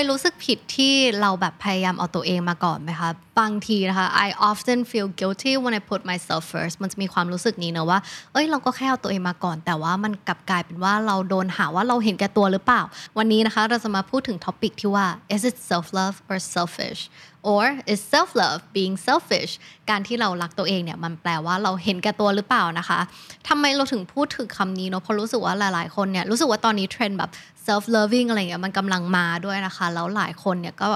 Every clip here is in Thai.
ยรู้สึกผิดที่เราแบบพยายามเอาตัวเองมาก่อนไหมคะบางทีนะคะ I often feel guilty when I put myself first มันจะมีความรู้สึกนี้นะว่า เอ้ยเราก็แค่เอาตัวเองมาก่อน แต่ว่ามันกลับกลายเป็นว่าเราโดนหาว่าเราเห็นแก่ตัวหรือเปล่า วันนี้นะคะเราจะมาพูดถึง topic ที่ว่า is it self love or selfish or is self love being selfish การที่เรารักตัวเองเนี่ยมันแปลว่าเราเห็นแก่ตัวหรือเปล่านะคะทำไมเราถึงพูดถึงคำนี้เนาะเพราะรู้สึกว่าหลายๆคนเนี่ยรู้สึกว่าตอนนี้เทรนด์แบบ self loving อะไรเงี้ยมันกำลังมาด้วยนะคะแล้วหลายคนเนี่ยก็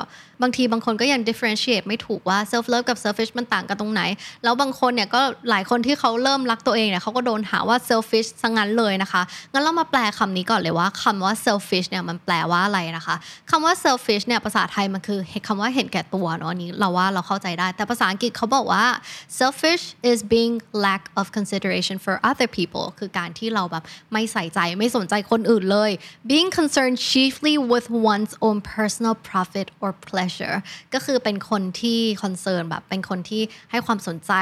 บางทีบางคนก็ยัง differentiate ไม่ถูกว่า self love กับ selfish มันต่างกันตรงไหน แล้วบางคนเนี่ยก็หลายคนที่เขาเริ่มรักตัวเองเนี่ยเขาก็โดนหาว่า selfish ซะงั้นเลยนะคะงั้นเรามาแปลคำนี้ก่อนเลยว่าคำว่า selfish เนี่ยมันแปลว่าอะไรนะคะคำว่า selfish เนี่ยภาษาไทยมันคือคำว่าเห็นแก่ตัวเนาะอันนี้เราว่าเราเข้าใจได้ แต่ภาษาอังกฤษเขาบอกว่า selfish is being lack of consideration for other people คือการที่เราแบบไม่ใส่ใจไม่สนใจคนอื่นเลย being concerned chiefly with one's own personal profit or pleasure ก็คือเป็นคนที่ concern แบบเป็นคนที่ให้ความสนใจ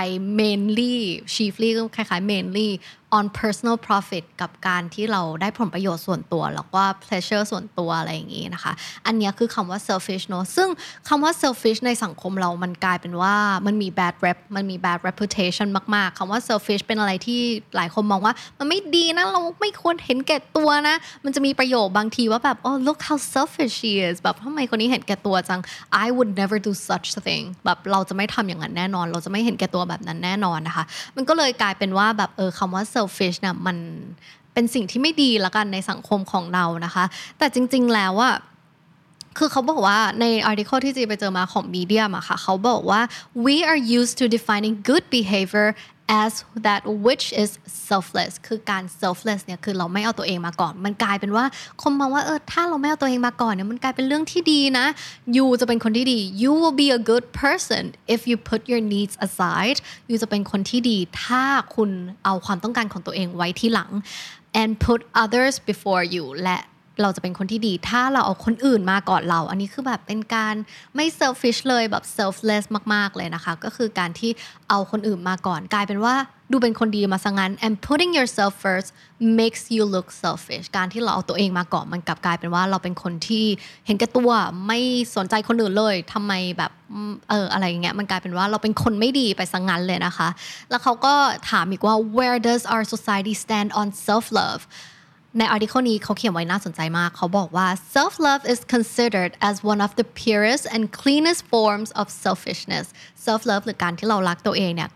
mainly chiefly คล้ายๆ mainly on personal profit กับการที่เราได้ผลประโยชน์ส่วนตัว แล้วก็ pleasure ส่วนตัวอะไรอย่างนี้นะคะ อันนี้คือคำว่า selfish เนอะซึ่งคำว่า selfish ในสังคมเรามันกลายเป็นว่ามันมี bad rep มันมี bad reputation มาก ๆคำว่า selfish เป็นอะไรที่หลายคนมองว่า มันไม่ดีนะ เราไม่ควรเห็นแก่ตัวนะ มันจะมีประโยคบางทีว่าแบบ oh look how selfish she is แบบทำไมคนนี้เห็นแก่ตัวจัง I would never do such thing แบบเราจะไม่ทำอย่างนั้นแน่นอน เราจะไม่เห็นแก่ตัวแบบนั้นแน่นอนนะคะ มันก็เลยกลายเป็นว่าแบบเออคำว่า selfish เนี่ยมันเป็นสิ่งที่ไม่ดีละกันในสังคมของเรานะคะ แต่จริง ๆ แล้วอะคือเขาบอกว่าใน article ที่จีไปเจอมาของ Medium อะค่ะเขาบอกว่า we are used to defining good behavior as that which is selfless คือการ selfless เนี่ยคือเราไม่เอาตัวเองมาก่อน มันกลายเป็นว่าคนมองว่าเออถ้าเราไม่เอาตัวเองมาก่อนเนี่ยมันกลายเป็นเรื่องที่ดีนะ you จะเป็นคนที่ดี you will be a good person if you put your needs aside you จะเป็นคนที่ดี ถ้าคุณเอาความต้องการของตัวเองไว้ที่หลัง and put others before you และ เราจะเป็นคนที่ดี ถ้าเราเอาคนอื่นมาก่อนเรา อันนี้คือแบบเป็นการไม่ selfish เลยแบบ selfless มาก ๆ เลยนะคะ ก็คือการที่เอาคนอื่นมาก่อน กลายเป็นว่าดูเป็นคนดีมาซะงั้น and putting yourself first makes you look selfish การที่เราเอาตัวเองมาก่อนมันกลับกลายเป็นว่าเราเป็นคนที่เห็นแก่ตัวไม่สนใจคนอื่นเลยทำไมแบบเอออะไรเงี้ยมันกลายเป็นว่าเราเป็นคนไม่ดีไปซะงั้นเลยนะคะ แล้วเขาก็ถามอีกว่า where does our society stand on self love ในอาร์ติเคิลนี้เขาเขียนไว้น่าสนใจมาก เขาบอกว่า self love is considered as one of the purest and cleanest forms of selfishness self love หรือการที่เรารักตัวเองเนี่ย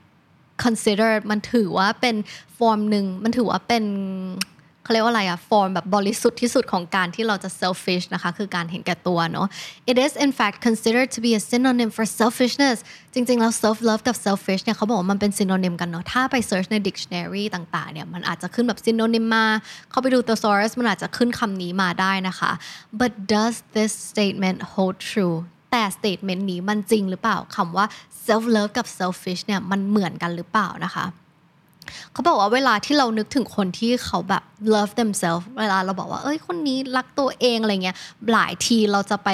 consider มันถือว่าเป็นฟอร์มหนึ่งมันถือว่าเป็น เขาเรียกว่าอะไรอะฟอร์มแบบบริสุทธิ์ที่สุดของการที่เราจะ selfish นะคะคือการเห็นแก่ตัวเนาะ it is in fact considered to be a synonym for selfishness จริง ๆ แล้ว self love กับ selfish เนี่ยเขาบอกว่ามันเป็น synonym กันเนาะถ้าไป search ใน dictionary ต่างๆเนี่ยมันอาจจะขึ้นแบบ synonym มา เข้าไปดู thesaurus มันอาจจะขึ้นคำนี้มาได้นะคะ but does this statement hold true แต่ statement นี้มันจริงหรือเปล่าคำว่า self love กับ selfish เนี่ยมันเหมือนกันหรือเปล่านะคะ เขาบอกว่าเวลาที่เรานึกถึงคนที่เขาแบบ love themselves เวลาเราบอกว่า เอ้ยคนนี้รักตัวเองอะไรเงี้ยหลายทีเราจะไป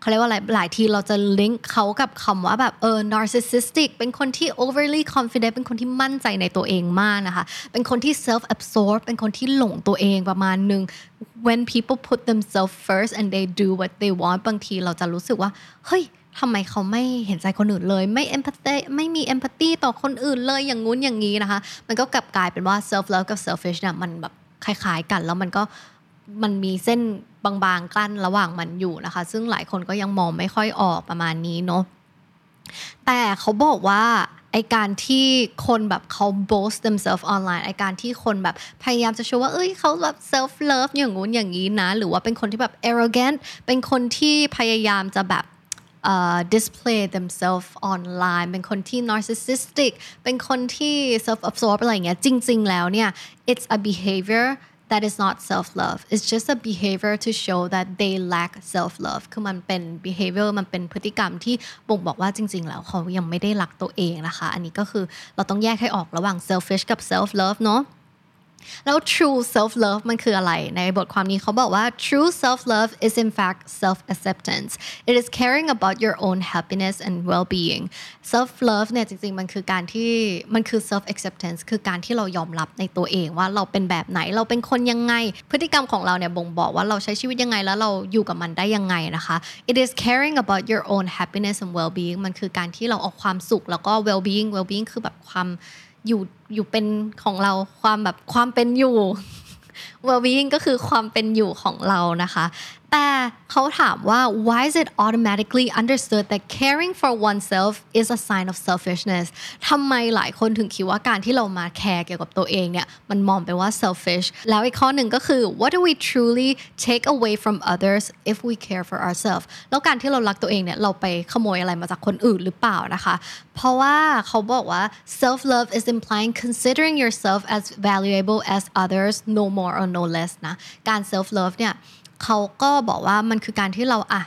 เขาเรียกว่าอะไรหลายทีเราจะ link เขากับคำว่าแบบเออ narcissistic เป็นคนที่ overly confident เป็นคนที่มั่นใจในตัวเองมากนะคะ เป็นคนที่ self absorbed เป็นคนที่หลงตัวเองประมาณนึง when people put themselves first and they do what they want บางทีเราจะรู้สึกว่า เฮ้ย ทำไมเขาไม่เห็นใจคนอื่นเลย ไม่เอมพัตตไม่มีเอมพัตตีต่อคนอื่นเลยอย่างงู้นอย่างนี้นะคะ มันก็กลับกลายเป็นว่า self love กับ selfish เนี่ยมันแบบคล้ายๆกันแล้วมันก็มันมีเส้นบางๆกั้นระหว่างมันอยู่นะคะ ซึ่งหลายคนก็ยังมองไม่ค่อยออกประมาณนี้เนาะแต่เขาบอกว่าไอการที่คนแบบเขา boast themselves online ไอการที่คนแบบพยายามจะโชว์ว่า เอ้ยเขาแบบ self love อย่างงู้นอย่างนี้นะ หรือว่าเป็นคนที่แบบ arrogant เป็นคนที่พยายามจะแบบ uh, display themselves online เป็นคนที่ narcissistic เป็นคนที่ self absorb อะไรเงี้ยจริง ๆ แล้วเนี่ย it's a behavior that is not self love it's just a behavior to show that they lack self love คือมันเป็น behavior มันเป็นพฤติกรรมที่บ่งบอกว่าจริง ๆ แล้วเขายังไม่ได้รักตัวเองนะคะ อันนี้ก็คือเราต้องแยกให้ออกระหว่าง selfish กับ self love เนาะ แล้ว true self love มันคืออะไร ในบทความนี้เขาบอกว่า true self love is in fact self acceptance it is caring about your own happiness and well being self love เนี่ยจริงๆ มันคือการที่มันคือ self acceptance คือการที่เรายอมรับในตัวเองว่าเราเป็นแบบไหนเราเป็นคนยังไง พฤติกรรมของเราเนี่ยบ่งบอกว่าเราใช้ชีวิตยังไงแล้วเราอยู่กับมันได้ยังไงนะคะ it is caring about your own happiness and well being มันคือการที่เราเอาความสุขแล้วก็ well being well being คือแบบความ อยู่อยู่เป็นของเราความแบบความเป็นอยู่ well-being ก็คือความเป็นอยู่ของเรานะคะ แต่เขาถามว่า why is it automatically understood that caring for oneself is a sign of selfishness ทำไมหลายคนถึงคิดว่าการที่เรามาแคร์เกี่ยวกับตัวเองเนี่ยมันมองไปว่า selfish แล้วอีกข้อหนึ่งก็คือ what do we truly take away from others if we care for ourselves แล้วการที่เรารักตัวเองเนี่ยเราไปขโมยอะไรมาจากคนอื่นหรือเปล่านะคะ เพราะว่าเขาบอกว่า self love is implying considering yourself as valuable as others no more or no less นะการ self love เนี่ย เขาก็บอกว่ามันคือการที่เราอะ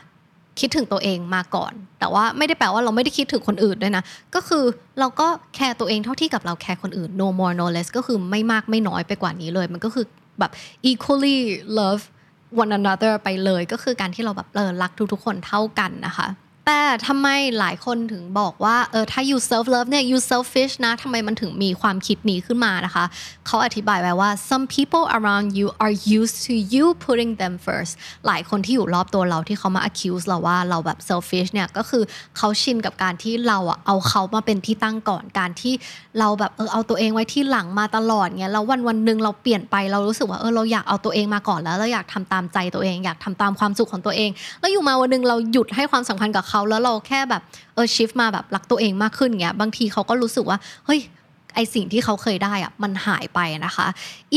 คิดถึงตัวเองมาก่อน แต่ว่าไม่ได้แปลว่าเราไม่ได้คิดถึงคนอื่นด้วยนะ ก็คือเราก็แคร์ตัวเองเท่าที่กับเราแคร์คนอื่น no more no less ก็คือไม่มากไม่น้อยไปกว่านี้เลย มันก็คือแบบ equally love one another ไปเลย ก็คือการที่เราแบบเออรักทุกๆคนเท่ากันนะคะ แต่ทำไมหลายคนถึงบอกว่าเออถ้า you self love เนี่ย you selfish นะทำไมมันถึงมีความคิดนี้ขึ้นมานะคะเขาอธิบายไว้ว่า some people around you are used to you putting them first หลายคนที่อยู่รอบตัวเราที่เขามา accuse เราว่าเราแบบ selfish เนี่ยก็คือเขาชินกับการที่เราอะเอาเขามาเป็นที่ตั้งก่อนการที่เราแบบเออเอาตัวเองไว้ที่หลังมาตลอดเงี้ยแล้ววันวันหนึ่งเราเปลี่ยนไปเรารู้สึกว่าเออเราอยากเอาตัวเองมาก่อนแล้วเราอยากทำตามใจตัวเอง อยากทำตามความสุขของตัวเอง แล้วอยู่มาวันหนึงเราหยุดให้ความสำคัญกับเขาแล้วเราแค่แบบเออชิฟมาแบบรักตัวเองมากขึ้นเงี้ยบางทีเขาก็รู้สึกว่าเฮ้ย ไอสิ่งที่เขาเคยได้อะมันหายไปนะคะ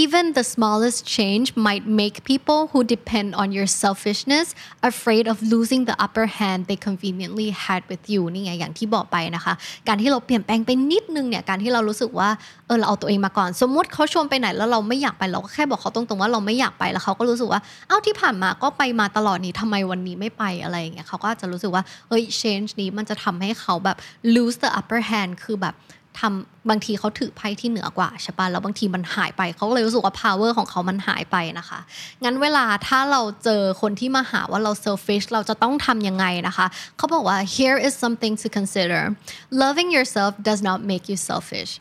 even the smallest change might make people who depend on your selfishness afraid of losing the upper hand they conveniently had with you นี่ไงอย่างที่บอกไปนะคะ การที่เราเปลี่ยนแปลงไปนิดนึงเนี่ยการที่เรารู้สึกว่าเออเราเอาตัวเองมาก่อน สมมุติเขาชวนไปไหนแล้วเราไม่อยากไปเราก็แค่บอกเขาตรงๆว่าเราไม่อยากไปแล้วเขาก็รู้สึกว่าเอ้าที่ผ่านมาก็ไปมาตลอดนี้ทำไมวันนี้ไม่ไปอะไรอย่างเงี้ยเขาก็จะรู้สึกว่าเฮ้ย change นี้มันจะทำให้เขาแบบ lose the upper hand คือแบบ ทำบางทีเขาถือไพ่ที่เหนือกว่าใช่ปะแล้วบางทีมันหายไปเขาก็เลยรู้สึกว่า power ของเขามันหายไปนะคะ งั้นเวลาถ้าเราเจอคนที่มาหาว่าเรา selfish เราจะต้องทำยังไงนะคะเขาบอกว่า here is something to consider loving yourself does not make you selfish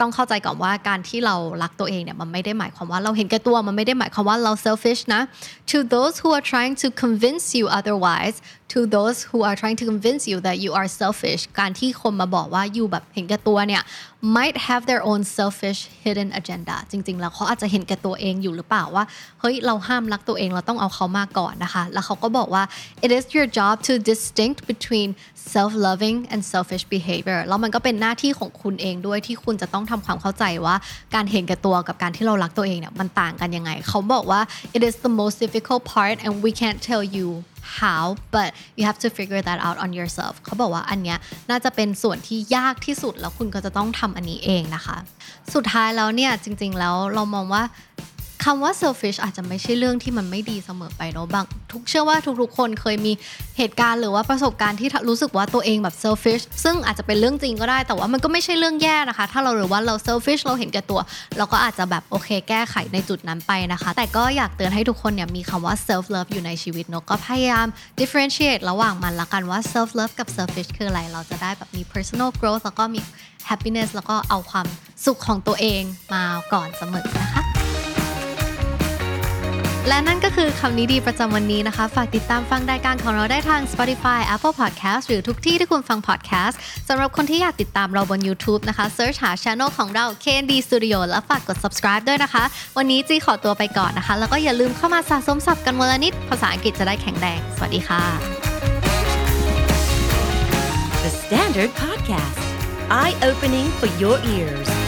ต้องเข้าใจก่อนว่าการที่เรารักตัวเองเนี่ยมันไม่ได้หมายความว่าเราเห็นแก่ตัวมันไม่ได้หมายความว่าเรา selfish นะ to those who are trying to convince you otherwise to those who are trying to convince you that you are selfish การที่คนมาบอกว่าอยู่แบบเห็นแก่ตัวเนี่ย might have their own selfish hidden agenda จริง ๆ แล้วเขาอาจจะเห็นแก่ตัวเองอยู่หรือเปล่าว่า เฮ้ย เราห้ามรักตัวเองเราต้องเอาเขามาก่อนนะคะ แล้วเขาก็บอกว่า it is your job to distinct between self-loving and selfish behavior แล้วมันก็เป็นหน้าที่ของคุณเองด้วยที่คุณจะต้องทำความเข้าใจว่าการเห็นแก่ตัวกับการที่เรารักตัวเองเนี่ยมันต่างกันยังไง เขาบอกว่า it is the most difficult part and we can't tell you how but you have to figure that out on yourself เขาบอกว่าอันเนี้ยน่าจะเป็นส่วนที่ยากที่สุดแล้วคุณก็จะต้องทำอันนี้เองนะคะ สุดท้ายแล้วเนี่ยจริงๆแล้วเรามองว่า คำว่า selfish อาจจะไม่ใช่เรื่องที่มันไม่ดีเสมอไปเนาะบางทุกเชื่อว่าทุกๆ คนเคยมีเหตุการณ์หรือว่าประสบการณ์ที่รู้สึกว่าตัวเองแบบ selfish ซึ่งอาจจะเป็นเรื่องจริงก็ได้ แต่ว่ามันก็ไม่ใช่เรื่องแย่นะคะ ถ้าเราหรือว่าเรา selfish เราเห็นแก่ตัว เราก็อาจจะแบบโอเคแก้ไขในจุดนั้นไปนะคะ แต่ก็อยากเตือนให้ทุกคนเนี่ยมีคำว่า self love อยู่ในชีวิตเนาะก็พยายาม differentiate ระหว่างมันละกันว่า self love กับ selfish คืออะไรเราจะได้แบบมี personal growth แล้วก็มี happiness แล้วก็เอาความสุขของตัวเองมาก่อนเสมอนะคะ และนั่นก็คือคำนี้ดีประจำวันนี้นะคะ ฝากติดตามฟังรายการของเราได้ทาง Spotify Apple Podcast หรือทุกที่ที่คุณฟัง podcast สำหรับคนที่อยากติดตามเราบน YouTube นะคะ search หา channel ของเรา KND Studio แล้วฝากกด subscribe ด้วยนะคะ วันนี้จีขอตัวไปก่อนนะคะ แล้วก็อย่าลืมเข้ามาสะสมศัพท์กันวันละนิด ภาษาอังกฤษจะได้แข็งแรง สวัสดีค่ะ The Standard Podcast, eye opening for your ears.